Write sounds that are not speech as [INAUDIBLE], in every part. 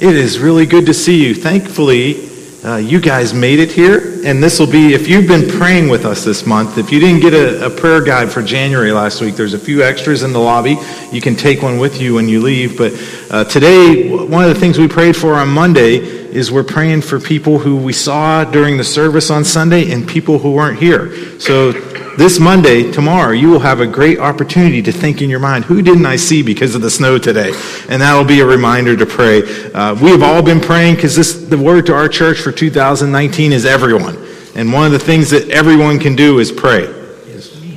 It is really good to see you. Thankfully, uh, you guys made it here, and this will be, if you've been praying with us this month, if you didn't get a, a, prayer guide for January last week, there's a few extras in the lobby. You can take one with you when you leave. But uh, today, one of the things we prayed for on Monday is we're praying for people who we saw during the service on Sunday and people who weren't here. So this Monday, tomorrow, you will have a great opportunity to think in your mind, who didn't I see because of the snow today? And that'll be a reminder to pray. Uh, we have all been praying because this, the word to our church for 2019 is everyone. And one of the things that everyone can do is pray.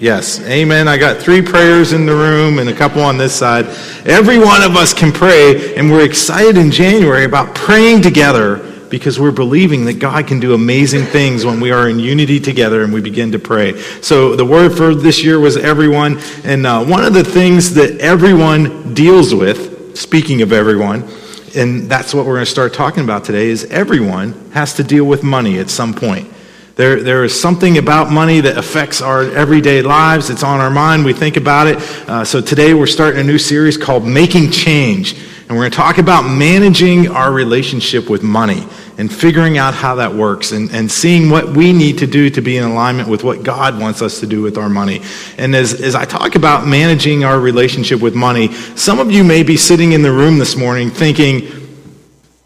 Yes. Amen. I got three prayers in the room and a couple on this side. Every one of us can pray, and we're excited in January about praying together because we're believing that God can do amazing things when we are in unity together and we begin to pray. So the word for this year was everyone. And uh, one of the things that everyone deals with, speaking of everyone, and that's what we're going to start talking about today, is everyone has to deal with money at some point. There, there is something about money that affects our everyday lives. It's on our mind. We think about it. Uh, so today we're starting a new series called Making Change. And we're going to talk about managing our relationship with money and figuring out how that works and, and seeing what we need to do to be in alignment with what God wants us to do with our money. And as, as I talk about managing our relationship with money, some of you may be sitting in the room this morning thinking,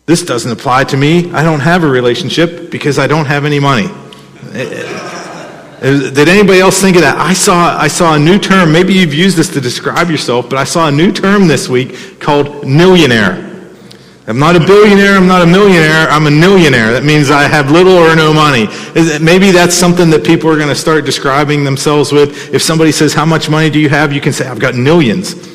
this doesn't apply to me. I don't have a relationship because I don't have any money. Uh, uh, did anybody else think of that? I saw, I saw a new term. Maybe you've used this to describe yourself, but I saw a new term this week called millionaire. I'm not a billionaire, I'm not a millionaire, I'm a millionaire. That means I have little or no money. Maybe that's something that people are going to start describing themselves with. If somebody says, How much money do you have? You can say, I've got millions.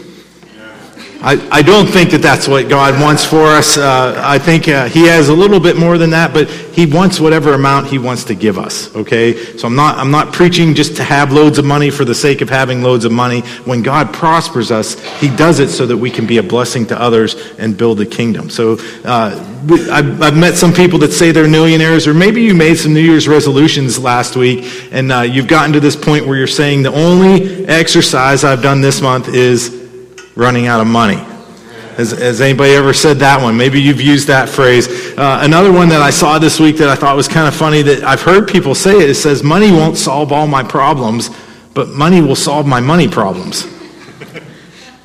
I, I don't think that that's what God wants for us. Uh, I think uh, He has a little bit more than that, but He wants whatever amount He wants to give us. Okay, so I'm not I'm not preaching just to have loads of money for the sake of having loads of money. When God prospers us, He does it so that we can be a blessing to others and build the kingdom. So uh, I've, I've, met some people that say they're millionaires, or maybe you made some New Year's resolutions last week, and uh, you've gotten to this point where you're saying the only exercise I've done this month is running out of money. Has, has, anybody ever said that one? Maybe you've used that phrase. Uh, another one that I saw this week that I thought was kind of funny that I've heard people say it, it says, Money won't solve all my problems, but money will solve my money problems.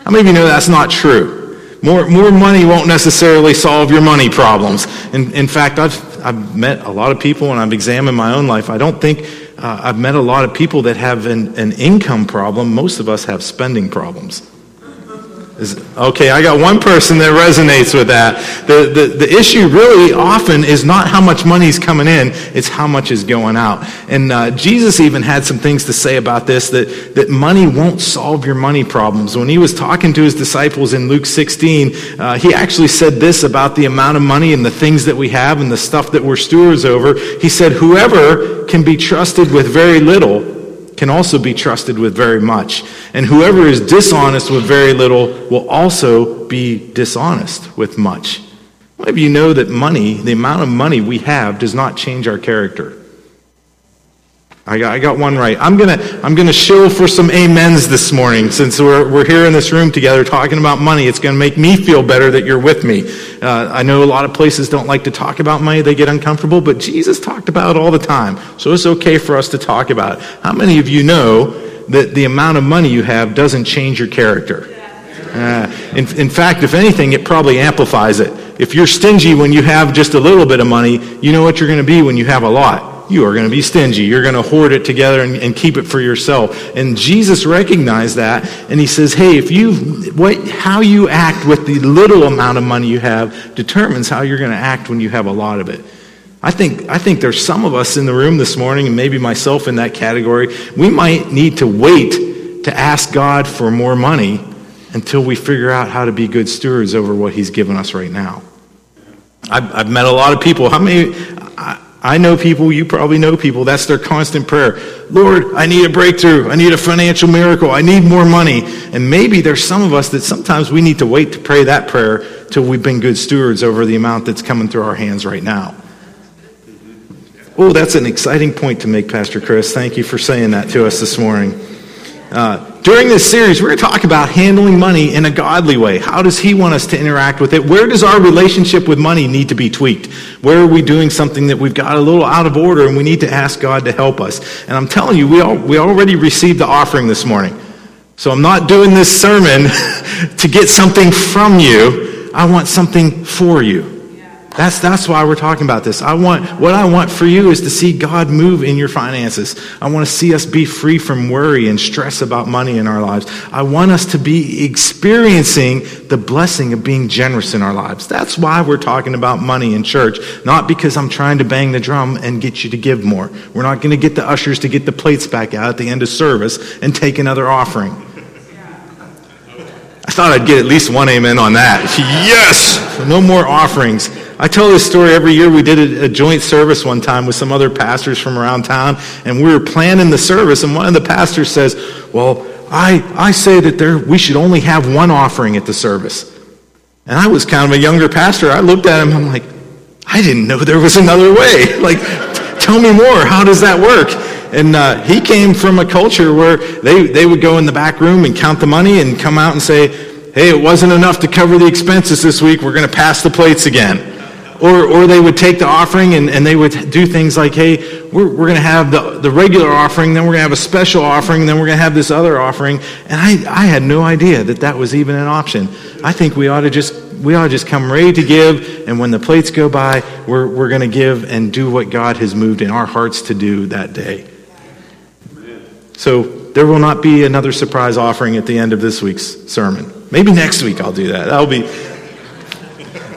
How many of you know that's not true? More, more money won't necessarily solve your money problems. In, in fact, I've, I've met a lot of people and I've examined my own life. I don't think uh, I've met a lot of people that have an, an income problem. Most of us have spending problems. Is, okay, I got one person that resonates with that. The, the, the issue really often is not how much money is coming in, it's how much is going out. And uh, Jesus even had some things to say about this that, that money won't solve your money problems. When he was talking to his disciples in Luke 16, uh, he actually said this about the amount of money and the things that we have and the stuff that we're stewards over. He said, Whoever can be trusted with very little can also be trusted with very much. And whoever is dishonest with very little will also be dishonest with much. Of you know that money, the amount of money we have, does not change our character? I got, I got one right. I'm going to I'm gonna show for some amens this morning since we're, we're here in this room together talking about money. It's going to make me feel better that you're with me. Uh, I know a lot of places don't like to talk about money, they get uncomfortable, but Jesus talked about it all the time. So it's okay for us to talk about it. How many of you know that the amount of money you have doesn't change your character? Uh, in, in fact, if anything, it probably amplifies it. If you're stingy when you have just a little bit of money, you know what you're going to be when you have a lot you are going to be stingy. You're going to hoard it together and, and, keep it for yourself. And Jesus recognized that, and he says, "Hey, if you what how you act with the little amount of money you have determines how you're going to act when you have a lot of it." I think I think there's some of us in the room this morning, and maybe myself in that category. We might need to wait to ask God for more money until we figure out how to be good stewards over what He's given us right now. I've, I've met a lot of people. How many? I, know people, you probably know people, that's their constant prayer. Lord, I need a breakthrough. I need a financial miracle. I need more money. And maybe there's some of us that sometimes we need to wait to pray that prayer till we've been good stewards over the amount that's coming through our hands right now. Oh, that's an exciting point to make, Pastor Chris. Thank you for saying that to us this morning. Uh, during this series, we're going to talk about handling money in a godly way. How does He want us to interact with it? Where does our relationship with money need to be tweaked? Where are we doing something that we've got a little out of order and we need to ask God to help us? And I'm telling you, we, all, we already received the offering this morning. So I'm not doing this sermon [LAUGHS] to get something from you. I want something for you. That's, that's why we're talking about this. I want, what I want for you is to see God move in your finances. I want to see us be free from worry and stress about money in our lives. I want us to be experiencing the blessing of being generous in our lives. That's why we're talking about money in church, not because I'm trying to bang the drum and get you to give more. We're not going to get the ushers to get the plates back out at the end of service and take another offering. I thought I'd get at least one amen on that. Yes! No more offerings. I tell this story every year. We did a, a, joint service one time with some other pastors from around town, and we were planning the service, and one of the pastors says, Well, I, I say that there, we should only have one offering at the service. And I was kind of a younger pastor. I looked at him, I'm like, I didn't know there was another way. [LAUGHS] like, tell me more. How does that work? And uh, he came from a culture where they, they would go in the back room and count the money and come out and say, hey, it wasn't enough to cover the expenses this week. We're going to pass the plates again. Or, or they would take the offering and, and they would do things like, hey, we're, we're going to have the, the regular offering, then we're going to have a special offering, then we're going to have this other offering. And I, I had no idea that that was even an option. I think we ought to just, we ought to just come ready to give, and when the plates go by, we're, we're going to give and do what God has moved in our hearts to do that day. So there will not be another surprise offering at the end of this week's sermon. Maybe next week I'll do that. That'll be.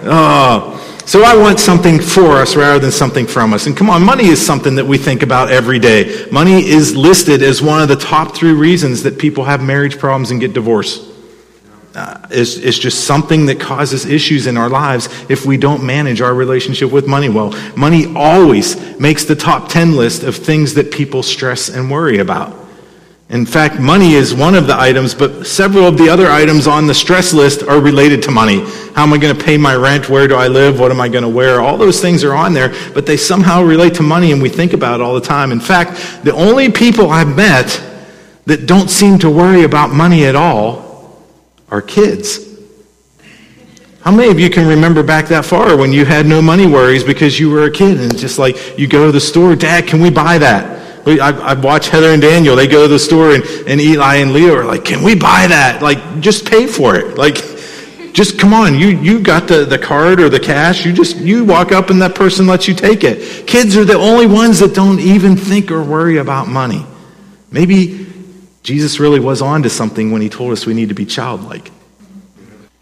Oh. So I want something for us rather than something from us. And come on, money is something that we think about every day. Money is listed as one of the top three reasons that people have marriage problems and get divorced. Uh, it's, it's just something that causes issues in our lives if we don't manage our relationship with money well. Money always makes the top 10 list of things that people stress and worry about. In fact, money is one of the items, but several of the other items on the stress list are related to money. How am I going to pay my rent? Where do I live? What am I going to wear? All those things are on there, but they somehow relate to money and we think about it all the time. In fact, the only people I've met that don't seem to worry about money at all are kids. How many of you can remember back that far when you had no money worries because you were a kid and just like you go to the store, Dad, can we buy that? I've, I've watched Heather and Daniel. They go to the store, and, and Eli and Leo are like, "Can we buy that? Like, just pay for it. Like, just come on. You you got the, the card or the cash. You just you walk up, and that person lets you take it. Kids are the only ones that don't even think or worry about money. Maybe Jesus really was on to something when he told us we need to be childlike.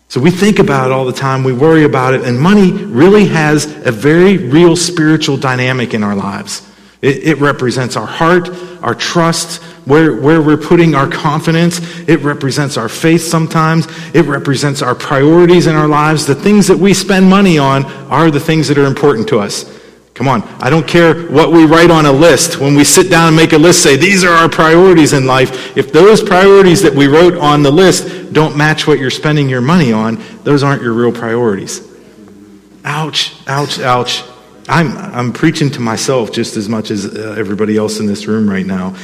So we think about it all the time, we worry about it, and money really has a very real spiritual dynamic in our lives. It, it, represents our heart, our trust, where, where we're putting our confidence. It represents our faith sometimes. It represents our priorities in our lives. The things that we spend money on are the things that are important to us. Come on, I don't care what we write on a list. When we sit down and make a list, say, these are our priorities in life. If those priorities that we wrote on the list don't match what you're spending your money on, those aren't your real priorities. Ouch, ouch, ouch. I'm, I'm preaching to myself just as much as uh, everybody else in this room right now.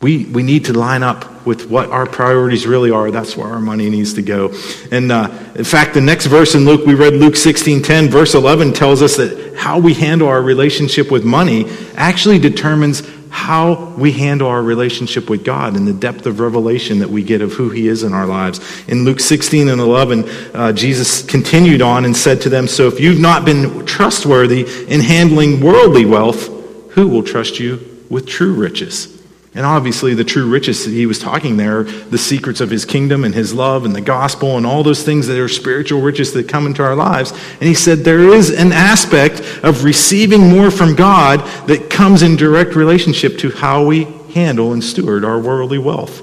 We, we need to line up with what our priorities really are. That's where our money needs to go. And uh, in fact, the next verse in Luke, we read Luke 16 10, verse 11 tells us that how we handle our relationship with money actually determines how we handle our relationship with God and the depth of revelation that we get of who He is in our lives. In Luke 16 and 11, uh, Jesus continued on and said to them, So if you've not been trustworthy in handling worldly wealth, who will trust you with true riches? And obviously, the true riches that he was talking there, the secrets of his kingdom and his love and the gospel and all those things that are spiritual riches that come into our lives. And he said there is an aspect of receiving more from God that comes in direct relationship to how we handle and steward our worldly wealth.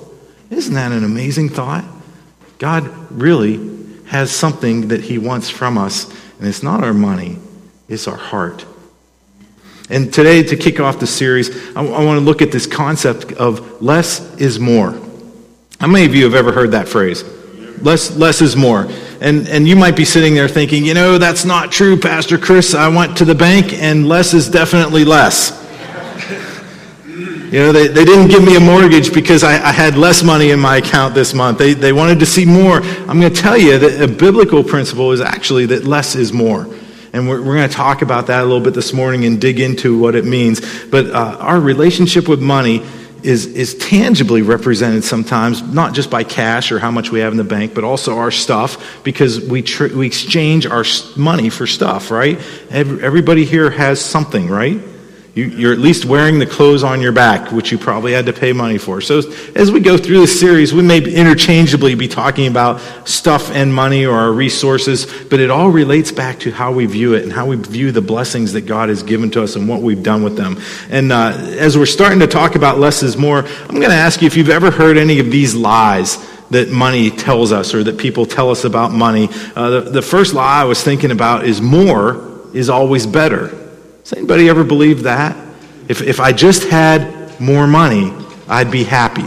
Isn't that an amazing thought? God really has something that he wants from us, and it's not our money, it's our heart. And today, to kick off the series, I, want to look at this concept of less is more. How many of you have ever heard that phrase? Less, less is more. And, and you might be sitting there thinking, you know, that's not true, Pastor Chris. I went to the bank and less is definitely less. You know, they, they didn't give me a mortgage because I, I had less money in my account this month. They, they wanted to see more. I'm going to tell you that a biblical principle is actually that less is more. And we're, we're going to talk about that a little bit this morning and dig into what it means. But uh, our relationship with money is, is tangibly represented sometimes, not just by cash or how much we have in the bank, but also our stuff, because we, tr- we exchange our money for stuff, right? Everybody here has something, right? You, are at least wearing the clothes on your back, which you probably had to pay money for. So, as we go through this series, we may interchangeably be talking about stuff and money or our resources, but it all relates back to how we view it and how we view the blessings that God has given to us and what we've done with them. And uh, as we're starting to talk about less is more, I'm going to ask you if you've ever heard any of these lies that money tells us or that people tell us about money. Uh, the, the first lie I was thinking about is more is always better. Does anybody ever believe that? If, if I just had more money, I'd be happy.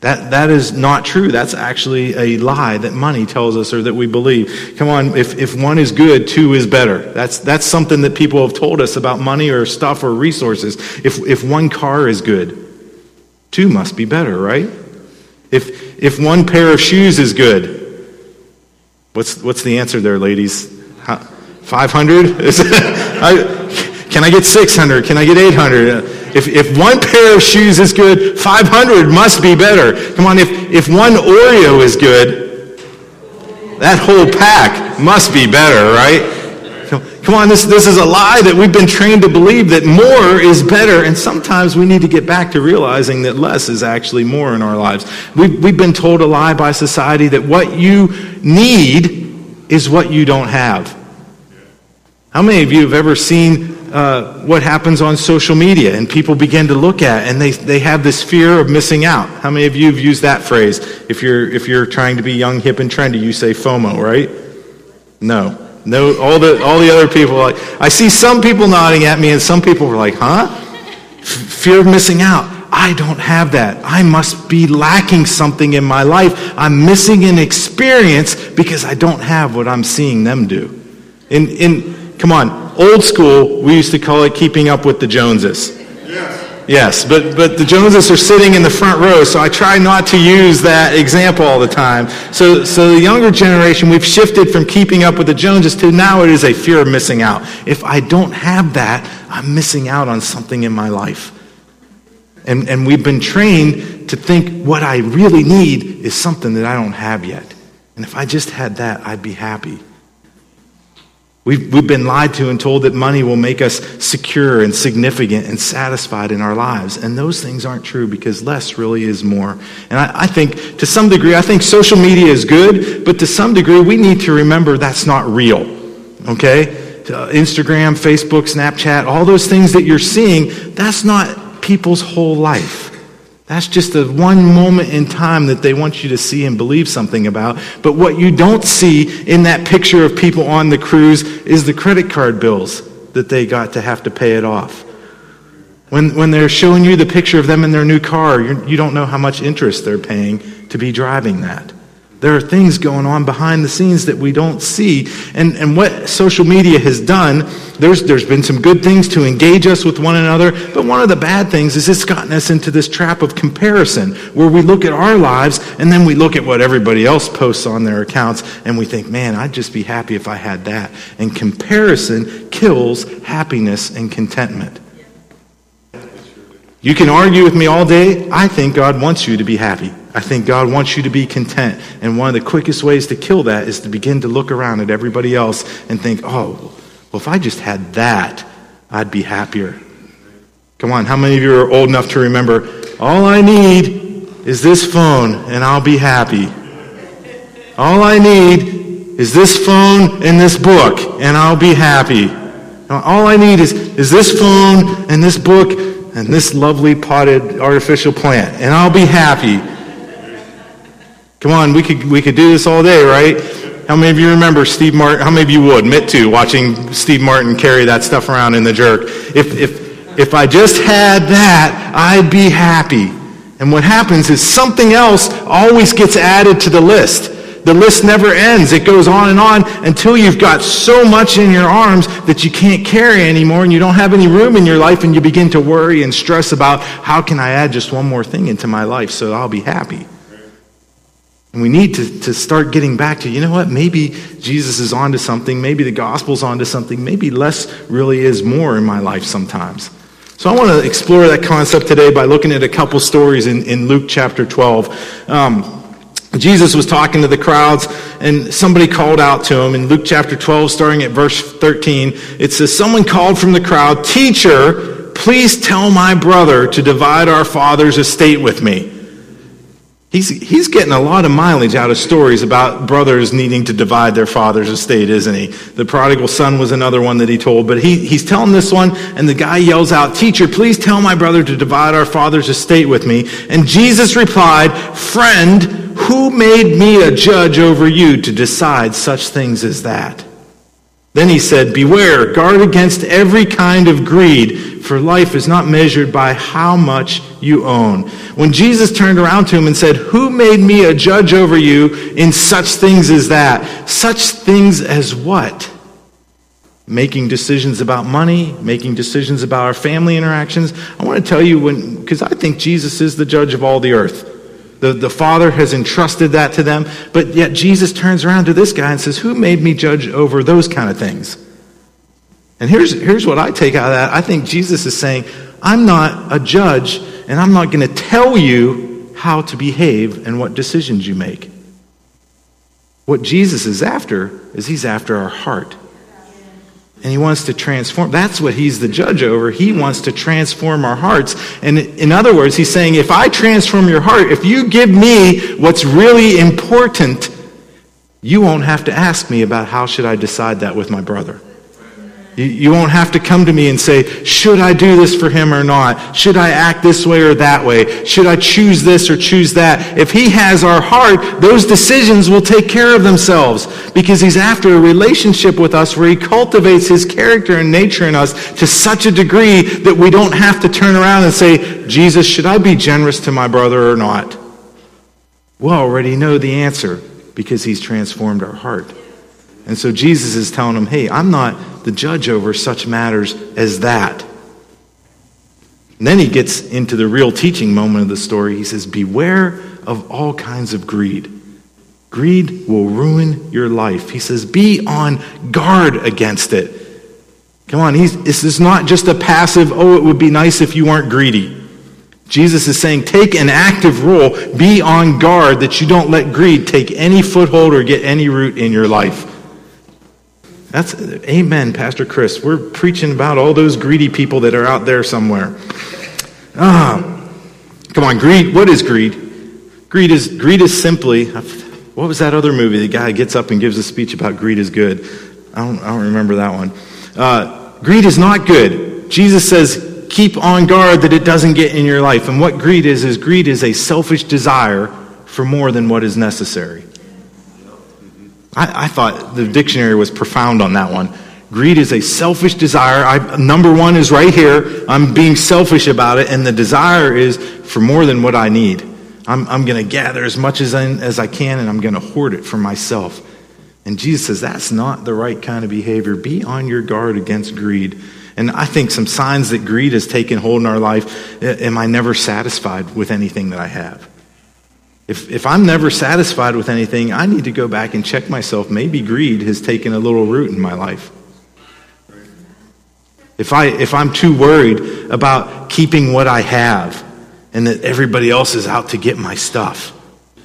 That, that is not true. That's actually a lie that money tells us or that we believe. Come on, if, if one is good, two is better. That's, that's something that people have told us about money or stuff or resources. If, if one car is good, two must be better, right? If, if one pair of shoes is good, what's, what's the answer there, ladies? How, 500? [LAUGHS] Can I get 600? Can I get 800? If, if one pair of shoes is good, 500 must be better. Come on, if, if one Oreo is good, that whole pack must be better, right? Come on, this, this is a lie that we've been trained to believe that more is better, and sometimes we need to get back to realizing that less is actually more in our lives. We've, we've been told a lie by society that what you need is what you don't have. How many of you have ever seen uh, what happens on social media and people begin to look at and they, they have this fear of missing out? How many of you have used that phrase? If you're, if you're trying to be young, hip, and trendy, you say FOMO, right? No. No, all the, all the other people, like, I see some people nodding at me and some people were like, huh? F- fear of missing out. I don't have that. I must be lacking something in my life. I'm missing an experience because I don't have what I'm seeing them do. In, in, Come on, old school, we used to call it keeping up with the Joneses. Yes. Yes, but, but the Joneses are sitting in the front row, so I try not to use that example all the time. So, so the younger generation, we've shifted from keeping up with the Joneses to now it is a fear of missing out. If I don't have that, I'm missing out on something in my life. And, and we've been trained to think what I really need is something that I don't have yet. And if I just had that, I'd be happy. We've, we've been lied to and told that money will make us secure and significant and satisfied in our lives. And those things aren't true because less really is more. And I, I think, to some degree, I think social media is good, but to some degree, we need to remember that's not real. Okay? Uh, Instagram, Facebook, Snapchat, all those things that you're seeing, that's not people's whole life. That's just the one moment in time that they want you to see and believe something about. But what you don't see in that picture of people on the cruise is the credit card bills that they got to have to pay it off. When, when they're showing you the picture of them in their new car, you don't know how much interest they're paying to be driving that. There are things going on behind the scenes that we don't see. And, and what social media has done, there's, there's been some good things to engage us with one another, but one of the bad things is it's gotten us into this trap of comparison where we look at our lives and then we look at what everybody else posts on their accounts and we think, man, I'd just be happy if I had that. And comparison kills happiness and contentment. You can argue with me all day. I think God wants you to be happy. I think God wants you to be content. And one of the quickest ways to kill that is to begin to look around at everybody else and think, oh, well, if I just had that, I'd be happier. Come on, how many of you are old enough to remember, all I need is this phone and I'll be happy? All I need is this phone and this book and I'll be happy. All I need is, is this phone and this book and this lovely potted artificial plant and I'll be happy. Come on, we could, we could do this all day, right? How many of you remember Steve Martin? How many of you would admit to watching Steve Martin carry that stuff around in the jerk? If, if, if I just had that, I'd be happy. And what happens is something else always gets added to the list. The list never ends. It goes on and on until you've got so much in your arms that you can't carry anymore and you don't have any room in your life and you begin to worry and stress about how can I add just one more thing into my life so I'll be happy. And we need to, to start getting back to, you know what, maybe Jesus is onto something, maybe the gospel's onto something, maybe less really is more in my life sometimes. So I want to explore that concept today by looking at a couple stories in, in Luke chapter 12. Um, Jesus was talking to the crowds, and somebody called out to him in Luke chapter 12, starting at verse 13. It says, Someone called from the crowd, Teacher, please tell my brother to divide our father's estate with me. He's, he's getting a lot of mileage out of stories about brothers needing to divide their father's estate, isn't he? The prodigal son was another one that he told, but he, he's telling this one, and the guy yells out, Teacher, please tell my brother to divide our father's estate with me. And Jesus replied, Friend, who made me a judge over you to decide such things as that? Then he said, Beware, guard against every kind of greed, for life is not measured by how much you own. When Jesus turned around to him and said, Who made me a judge over you in such things as that? Such things as what? Making decisions about money, making decisions about our family interactions. I want to tell you when, because I think Jesus is the judge of all the earth. The, the Father has entrusted that to them, but yet Jesus turns around to this guy and says, Who made me judge over those kind of things? And here's, here's what I take out of that. I think Jesus is saying, I'm not a judge, and I'm not going to tell you how to behave and what decisions you make. What Jesus is after is he's after our heart. And he wants to transform. That's what he's the judge over. He wants to transform our hearts. And in other words, he's saying, if I transform your heart, if you give me what's really important, you won't have to ask me about how should I decide that with my brother. You, won't have to come to me and say, should I do this for him or not? Should I act this way or that way? Should I choose this or choose that? If he has our heart, those decisions will take care of themselves because he's after a relationship with us where he cultivates his character and nature in us to such a degree that we don't have to turn around and say, Jesus, should I be generous to my brother or not? We already know the answer because he's transformed our heart. And so Jesus is telling him, hey, I'm not the judge over such matters as that. And then he gets into the real teaching moment of the story. He says, Beware of all kinds of greed. Greed will ruin your life. He says, Be on guard against it. Come on, he's, this is not just a passive, oh, it would be nice if you weren't greedy. Jesus is saying, take an active role, be on guard that you don't let greed take any foothold or get any root in your life. That's amen, Pastor Chris. We're preaching about all those greedy people that are out there somewhere. Ah, come on, greed. What is greed? Greed is greed is simply. What was that other movie? The guy gets up and gives a speech about greed is good. I don't, I don't remember that one. Uh, greed is not good. Jesus says, keep on guard that it doesn't get in your life. And what greed is, is greed is a selfish desire for more than what is necessary. I, I, thought the dictionary was profound on that one. Greed is a selfish desire. I, number one is right here. I'm being selfish about it, and the desire is for more than what I need. I'm, I'm going to gather as much as I, as I can, and I'm going to hoard it for myself. And Jesus says that's not the right kind of behavior. Be on your guard against greed. And I think some signs that greed has taken hold in our life eh, am I never satisfied with anything that I have? If, if I'm never satisfied with anything, I need to go back and check myself. Maybe greed has taken a little root in my life. If, I, if I'm too worried about keeping what I have and that everybody else is out to get my stuff,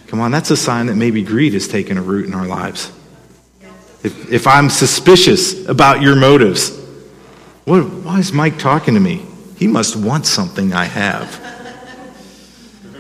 come on, that's a sign that maybe greed has taken a root in our lives. If, if I'm suspicious about your motives, what, why is Mike talking to me? He must want something I have.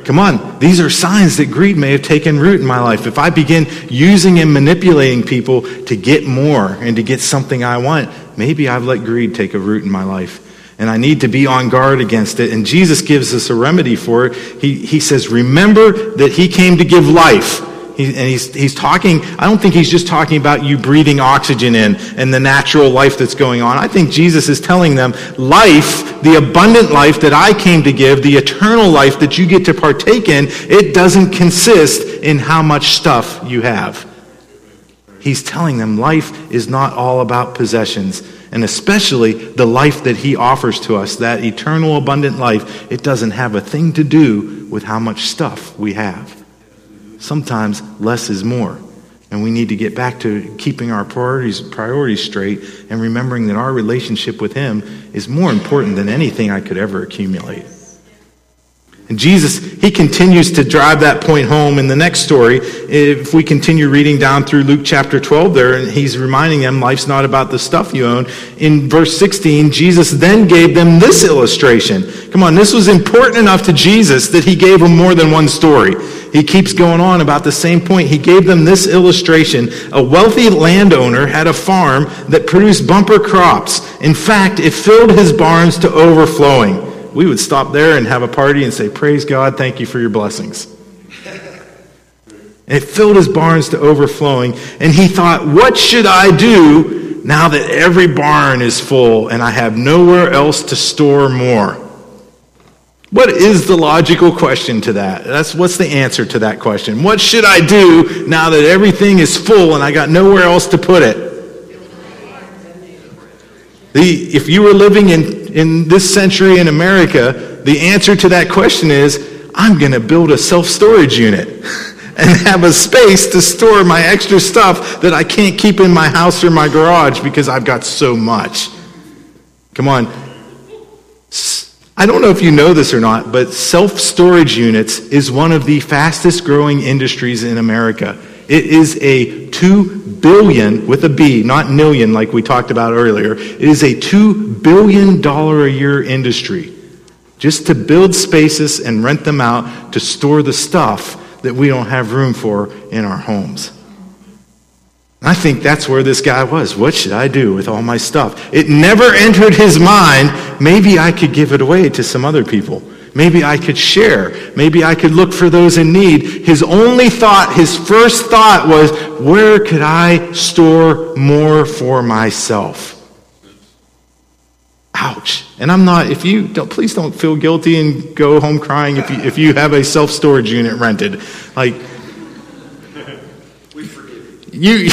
Come on, these are signs that greed may have taken root in my life. If I begin using and manipulating people to get more and to get something I want, maybe I've let greed take a root in my life. And I need to be on guard against it. And Jesus gives us a remedy for it. He, he says, Remember that He came to give life, And he's, he's talking, I don't think he's just talking about you breathing oxygen in and the natural life that's going on. I think Jesus is telling them life, the abundant life that I came to give, the eternal life that you get to partake in, it doesn't consist in how much stuff you have. He's telling them life is not all about possessions, and especially the life that he offers to us, that eternal abundant life, it doesn't have a thing to do with how much stuff we have. Sometimes less is more. And we need to get back to keeping our priorities, priorities straight and remembering that our relationship with Him is more important than anything I could ever accumulate. And Jesus, he continues to drive that point home in the next story. If we continue reading down through Luke chapter 12 there, and he's reminding them life's not about the stuff you own. In verse 16, Jesus then gave them this illustration. Come on, this was important enough to Jesus that he gave them more than one story. He keeps going on about the same point. He gave them this illustration. A wealthy landowner had a farm that produced bumper crops. In fact, it filled his barns to overflowing we would stop there and have a party and say, Praise God, thank you for your blessings. And it filled his barns to overflowing. And he thought, What should I do now that every barn is full and I have nowhere else to store more? What is the logical question to that? That's what's the answer to that question. What should I do now that everything is full and I got nowhere else to put it? The, if you were living in, in this century in America, the answer to that question is I'm going to build a self storage unit [LAUGHS] and have a space to store my extra stuff that I can't keep in my house or my garage because I've got so much. Come on. I don't know if you know this or not, but self storage units is one of the fastest growing industries in America. It is a 2 billion with a B, not million like we talked about earlier. It is a 2 billion dollar a year industry just to build spaces and rent them out to store the stuff that we don't have room for in our homes. I think that's where this guy was. What should I do with all my stuff? It never entered his mind, maybe I could give it away to some other people. Maybe I could share. Maybe I could look for those in need. His only thought, his first thought was, where could I store more for myself? Ouch. And I'm not, if you don't, please don't feel guilty and go home crying if you, if you have a self storage unit rented. Like, we forgive you.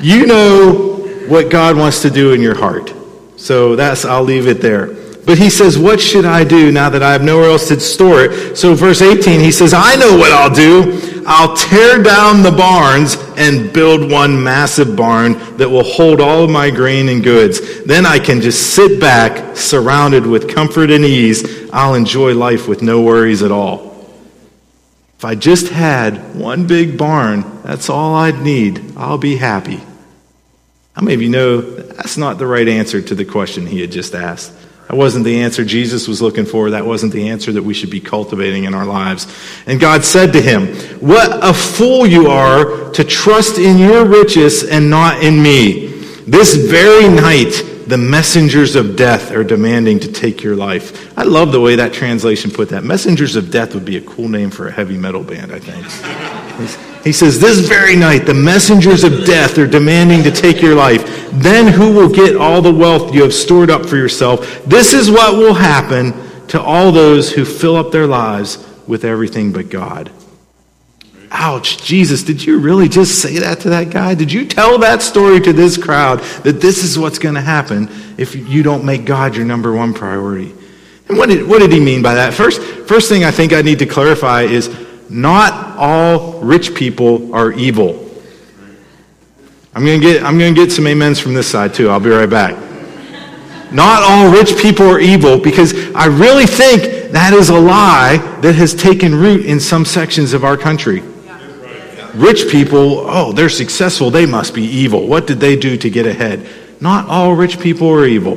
[LAUGHS] you know what God wants to do in your heart. So that's, I'll leave it there. But he says, What should I do now that I have nowhere else to store it? So, verse 18, he says, I know what I'll do. I'll tear down the barns and build one massive barn that will hold all of my grain and goods. Then I can just sit back, surrounded with comfort and ease. I'll enjoy life with no worries at all. If I just had one big barn, that's all I'd need. I'll be happy. How many of you know that's not the right answer to the question he had just asked? That wasn't the answer Jesus was looking for. That wasn't the answer that we should be cultivating in our lives. And God said to him, What a fool you are to trust in your riches and not in me. This very night, the messengers of death are demanding to take your life. I love the way that translation put that. Messengers of death would be a cool name for a heavy metal band, I think. He says, This very night, the messengers of death are demanding to take your life. Then who will get all the wealth you have stored up for yourself? This is what will happen to all those who fill up their lives with everything but God. Ouch, Jesus, did you really just say that to that guy? Did you tell that story to this crowd that this is what's going to happen if you don't make God your number one priority? And what did, what did he mean by that? First, first thing I think I need to clarify is not all rich people are evil. I'm going to get I'm going to get some amens from this side too. I'll be right back. Not all rich people are evil because I really think that is a lie that has taken root in some sections of our country. Rich people, oh, they're successful, they must be evil. What did they do to get ahead? Not all rich people are evil.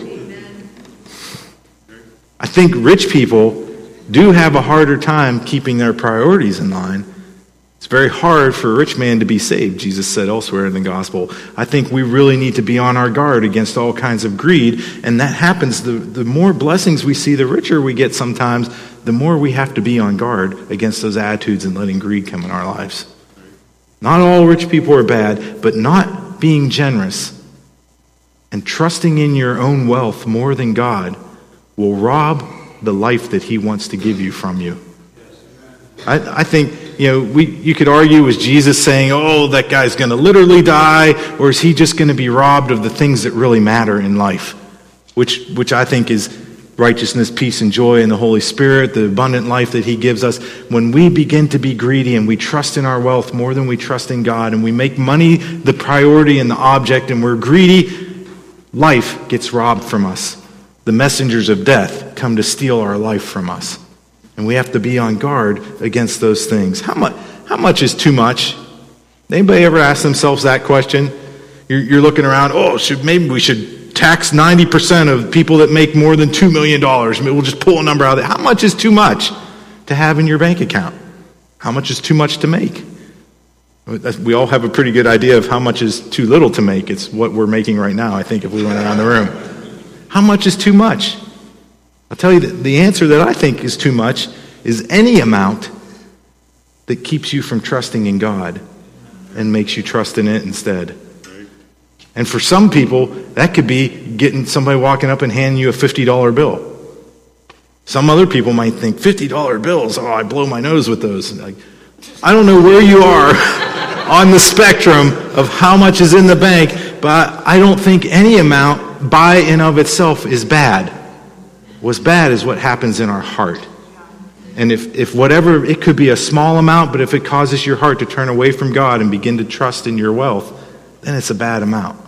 I think rich people do have a harder time keeping their priorities in line. It's very hard for a rich man to be saved, Jesus said elsewhere in the gospel. I think we really need to be on our guard against all kinds of greed, and that happens. The, the more blessings we see, the richer we get sometimes, the more we have to be on guard against those attitudes and letting greed come in our lives. Not all rich people are bad, but not being generous and trusting in your own wealth more than God will rob the life that He wants to give you from you. I, I think, you know, we, you could argue, was Jesus saying, oh, that guy's going to literally die, or is he just going to be robbed of the things that really matter in life? Which, which I think is righteousness, peace, and joy in the Holy Spirit, the abundant life that He gives us. When we begin to be greedy and we trust in our wealth more than we trust in God, and we make money the priority and the object, and we're greedy, life gets robbed from us. The messengers of death come to steal our life from us. And we have to be on guard against those things. How much, how much is too much? Anybody ever ask themselves that question? You're, you're looking around, oh, should, maybe we should tax 90% of people that make more than $2 million. We'll just pull a number out of there. How much is too much to have in your bank account? How much is too much to make? We all have a pretty good idea of how much is too little to make. It's what we're making right now, I think, if we went around the room. How much is too much? I'll tell you the answer that I think is too much is any amount that keeps you from trusting in God and makes you trust in it instead. And for some people, that could be getting somebody walking up and handing you a $50 bill. Some other people might think $50 bills, oh, I blow my nose with those. Like, I don't know where you are [LAUGHS] on the spectrum of how much is in the bank, but I don't think any amount by and of itself is bad. What's bad is what happens in our heart. And if, if whatever, it could be a small amount, but if it causes your heart to turn away from God and begin to trust in your wealth, then it's a bad amount.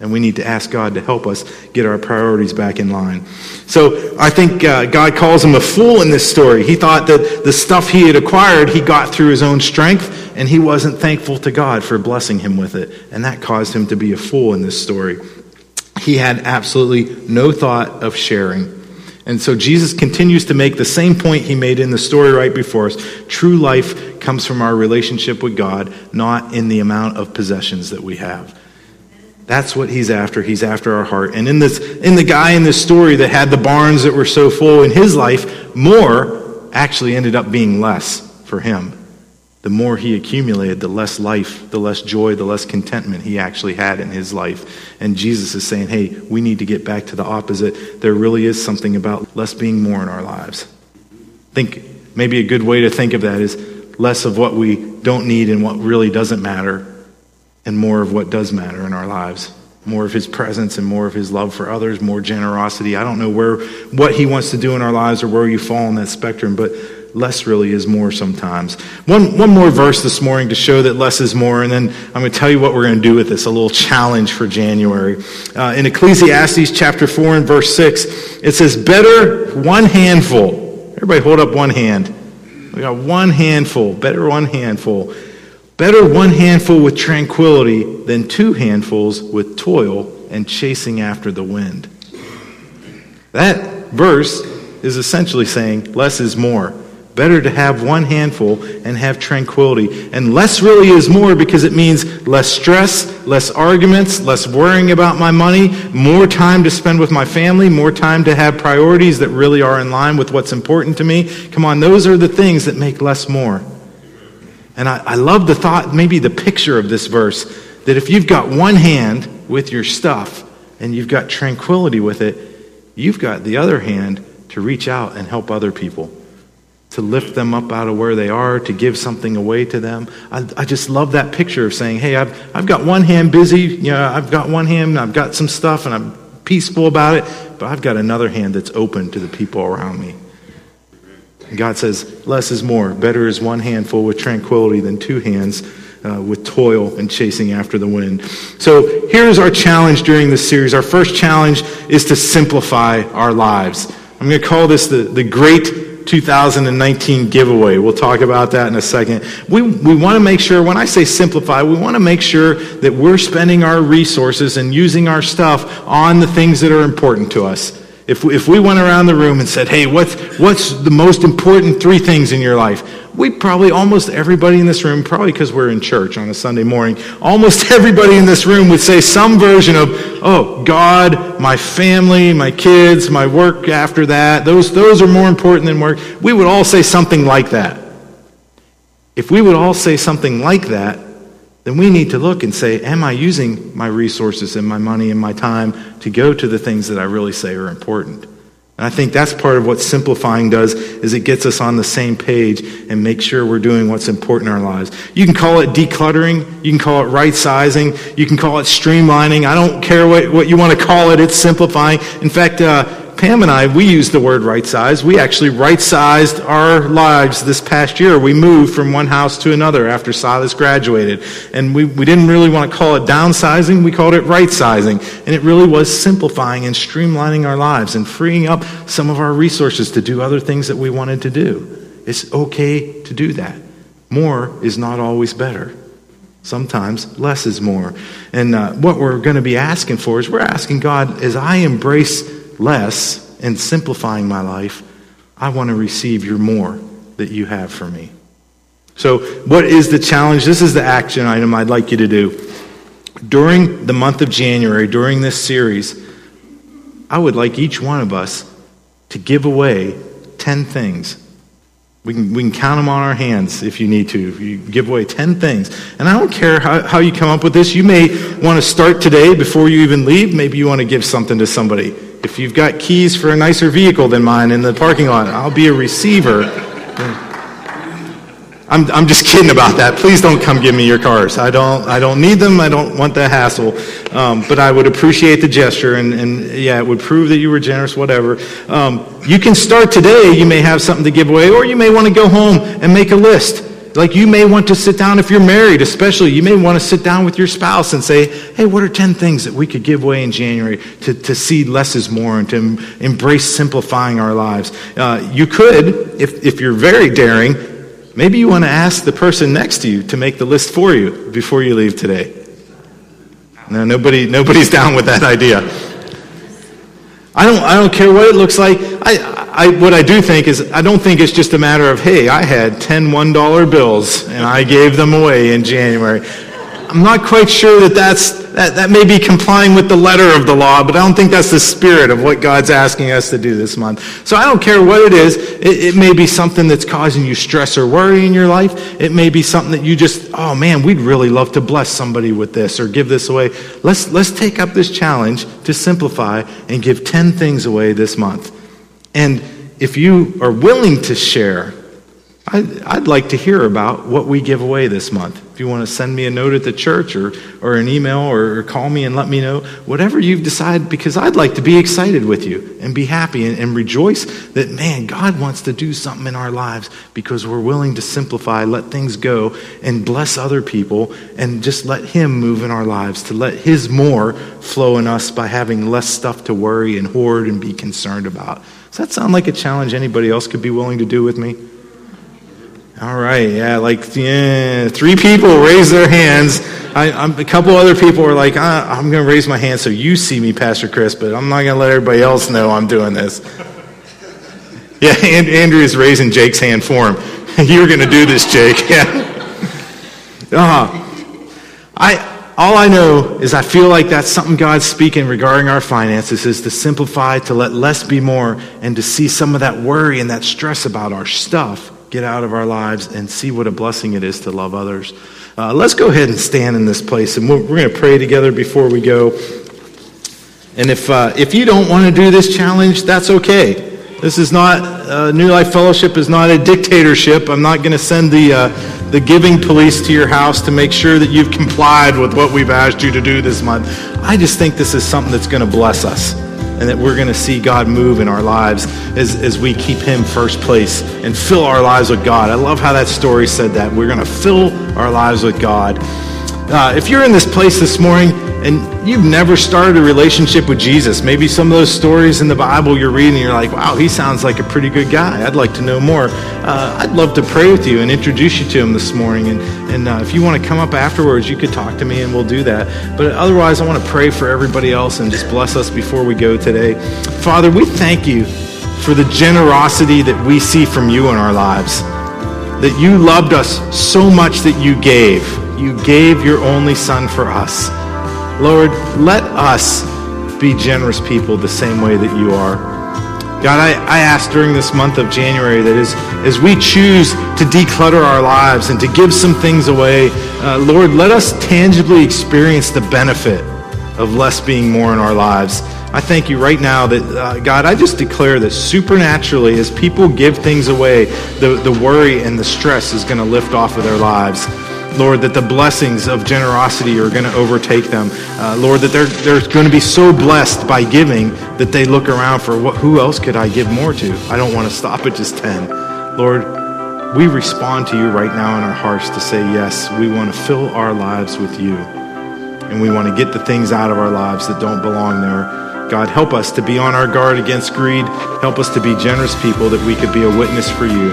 And we need to ask God to help us get our priorities back in line. So I think uh, God calls him a fool in this story. He thought that the stuff he had acquired, he got through his own strength, and he wasn't thankful to God for blessing him with it. And that caused him to be a fool in this story. He had absolutely no thought of sharing. And so Jesus continues to make the same point he made in the story right before us. True life comes from our relationship with God, not in the amount of possessions that we have. That's what he's after. He's after our heart. And in this in the guy in this story that had the barns that were so full in his life, more actually ended up being less for him the more he accumulated, the less life, the less joy, the less contentment he actually had in his life. And Jesus is saying, hey, we need to get back to the opposite. There really is something about less being more in our lives. I think maybe a good way to think of that is less of what we don't need and what really doesn't matter, and more of what does matter in our lives. More of his presence and more of his love for others, more generosity. I don't know where what he wants to do in our lives or where you fall on that spectrum, but less really is more sometimes. One, one more verse this morning to show that less is more, and then I'm going to tell you what we're going to do with this a little challenge for January. Uh, in Ecclesiastes chapter 4 and verse 6, it says, Better one handful. Everybody hold up one hand. We got one handful. Better one handful. Better one handful with tranquility than two handfuls with toil and chasing after the wind. That verse is essentially saying less is more. Better to have one handful and have tranquility. And less really is more because it means less stress, less arguments, less worrying about my money, more time to spend with my family, more time to have priorities that really are in line with what's important to me. Come on, those are the things that make less more. And I, I love the thought, maybe the picture of this verse, that if you've got one hand with your stuff and you've got tranquility with it, you've got the other hand to reach out and help other people to lift them up out of where they are, to give something away to them. I, I, just love that picture of saying, hey, I've, I've got one hand busy, you know, I've got one hand, I've got some stuff, and I'm peaceful about it, but I've got another hand that's open to the people around me. God says, less is more. Better is one handful with tranquility than two hands uh, with toil and chasing after the wind. So here's our challenge during this series. Our first challenge is to simplify our lives. I'm going to call this the, the great 2019 giveaway. We'll talk about that in a second. We, we want to make sure, when I say simplify, we want to make sure that we're spending our resources and using our stuff on the things that are important to us. If we, if we went around the room and said, hey, what's, what's the most important three things in your life? We probably, almost everybody in this room, probably because we're in church on a Sunday morning, almost [LAUGHS] everybody in this room would say some version of, oh, God, my family, my kids, my work after that, those, those are more important than work. We would all say something like that. If we would all say something like that, then we need to look and say, Am I using my resources and my money and my time to go to the things that I really say are important? And I think that's part of what simplifying does is it gets us on the same page and make sure we're doing what's important in our lives. You can call it decluttering, you can call it right sizing, you can call it streamlining. I don't care what, what you want to call it, it's simplifying. In fact, uh, Pam and I, we use the word right size. We actually right sized our lives this past year. We moved from one house to another after Silas graduated. And we, we didn't really want to call it downsizing, we called it right sizing. And it really was simplifying and streamlining our lives and freeing up some of our resources to do other things that we wanted to do. It's okay to do that. More is not always better. Sometimes less is more. And uh, what we're going to be asking for is we're asking God, as I embrace less and simplifying my life, I want to receive your more that you have for me. So, what is the challenge? This is the action item I'd like you to do. During the month of January, during this series, I would like each one of us to give away 10 things. We can, we can count them on our hands if you need to. You give away 10 things. And I don't care how, how you come up with this. You may want to start today before you even leave. Maybe you want to give something to somebody. If you've got keys for a nicer vehicle than mine in the parking lot, I'll be a receiver. I'm, I'm just kidding about that. Please don't come give me your cars. I don't, I don't need them. I don't want the hassle. Um, but I would appreciate the gesture, and, and yeah, it would prove that you were generous, whatever. Um, you can start today. You may have something to give away, or you may want to go home and make a list. Like you may want to sit down, if you're married especially, you may want to sit down with your spouse and say, hey, what are 10 things that we could give away in January to, to see less is more and to embrace simplifying our lives? Uh, you could, if, if you're very daring, maybe you want to ask the person next to you to make the list for you before you leave today. No, nobody, nobody's [LAUGHS] down with that idea. I don't, I don't care what it looks like. I, I, what I do think is, I don't think it's just a matter of, hey, I had 10 $1 bills and I gave them away in January. I'm not quite sure that that's, that, that may be complying with the letter of the law, but I don't think that's the spirit of what God's asking us to do this month. So I don't care what it is. It, it may be something that's causing you stress or worry in your life. It may be something that you just, oh man, we'd really love to bless somebody with this or give this away. Let's, let's take up this challenge to simplify and give 10 things away this month. And if you are willing to share, I'd, like to hear about what we give away this month. If you want to send me a note at the church or, or an email or, or call me and let me know, whatever you've decided, because I'd like to be excited with you and be happy and, and rejoice that, man, God wants to do something in our lives because we're willing to simplify, let things go, and bless other people and just let Him move in our lives, to let His more flow in us by having less stuff to worry and hoard and be concerned about. Does that sound like a challenge anybody else could be willing to do with me? All right, yeah, like yeah, three people raise their hands. I, a couple other people are like, ah, I'm going to raise my hand so you see me, Pastor Chris, but I'm not going to let everybody else know I'm doing this. [LAUGHS] Yeah, and, Andrew is raising Jake's hand for him. [LAUGHS] you were going to do this, Jake. [LAUGHS] Yeah. Uh, I, all I know is I feel like that's something God's speaking regarding our finances is to simplify, to let less be more, and to see some of that worry and that stress about our stuff get out of our lives and see what a blessing it is to love others. Uh, let's go ahead and stand in this place, and we're, we're going to pray together before we go. And if, uh, if you don't want to do this challenge, that's okay. This is not, uh, New Life Fellowship is not a dictatorship. I'm not going to send the, uh, the giving police to your house to make sure that you've complied with what we've asked you to do this month. I just think this is something that's going to bless us and that we're going to see God move in our lives as, as we keep Him first place and fill our lives with God. I love how that story said that. We're going to fill our lives with God. Uh, if you're in this place this morning and you've never started a relationship with Jesus. Maybe some of those stories in the Bible you're reading, you're like, wow, he sounds like a pretty good guy. I'd like to know more. Uh, I'd love to pray with you and introduce you to him this morning. And, and uh, if you want to come up afterwards, you could talk to me and we'll do that. But otherwise, I want to pray for everybody else and just bless us before we go today. Father, we thank you for the generosity that we see from you in our lives. That you loved us so much that you gave. You gave your only son for us. Lord, let us be generous people the same way that you are. God, I, I ask during this month of January that as, as we choose to declutter our lives and to give some things away, uh, Lord, let us tangibly experience the benefit of less being more in our lives. I thank you right now that, uh, God, I just declare that supernaturally, as people give things away, the, the worry and the stress is going to lift off of their lives. Lord, that the blessings of generosity are going to overtake them. Uh, Lord, that they're, they're going to be so blessed by giving that they look around for what, who else could I give more to? I don't want to stop at just 10. Lord, we respond to you right now in our hearts to say, yes, we want to fill our lives with you. And we want to get the things out of our lives that don't belong there. God, help us to be on our guard against greed. Help us to be generous people that we could be a witness for you.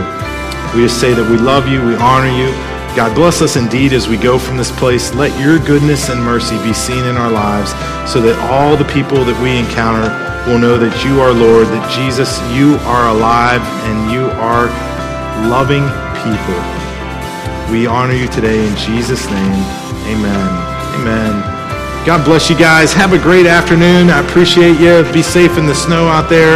We just say that we love you, we honor you. God bless us indeed as we go from this place. Let your goodness and mercy be seen in our lives so that all the people that we encounter will know that you are Lord, that Jesus, you are alive and you are loving people. We honor you today in Jesus' name. Amen. Amen. God bless you guys. Have a great afternoon. I appreciate you. Be safe in the snow out there.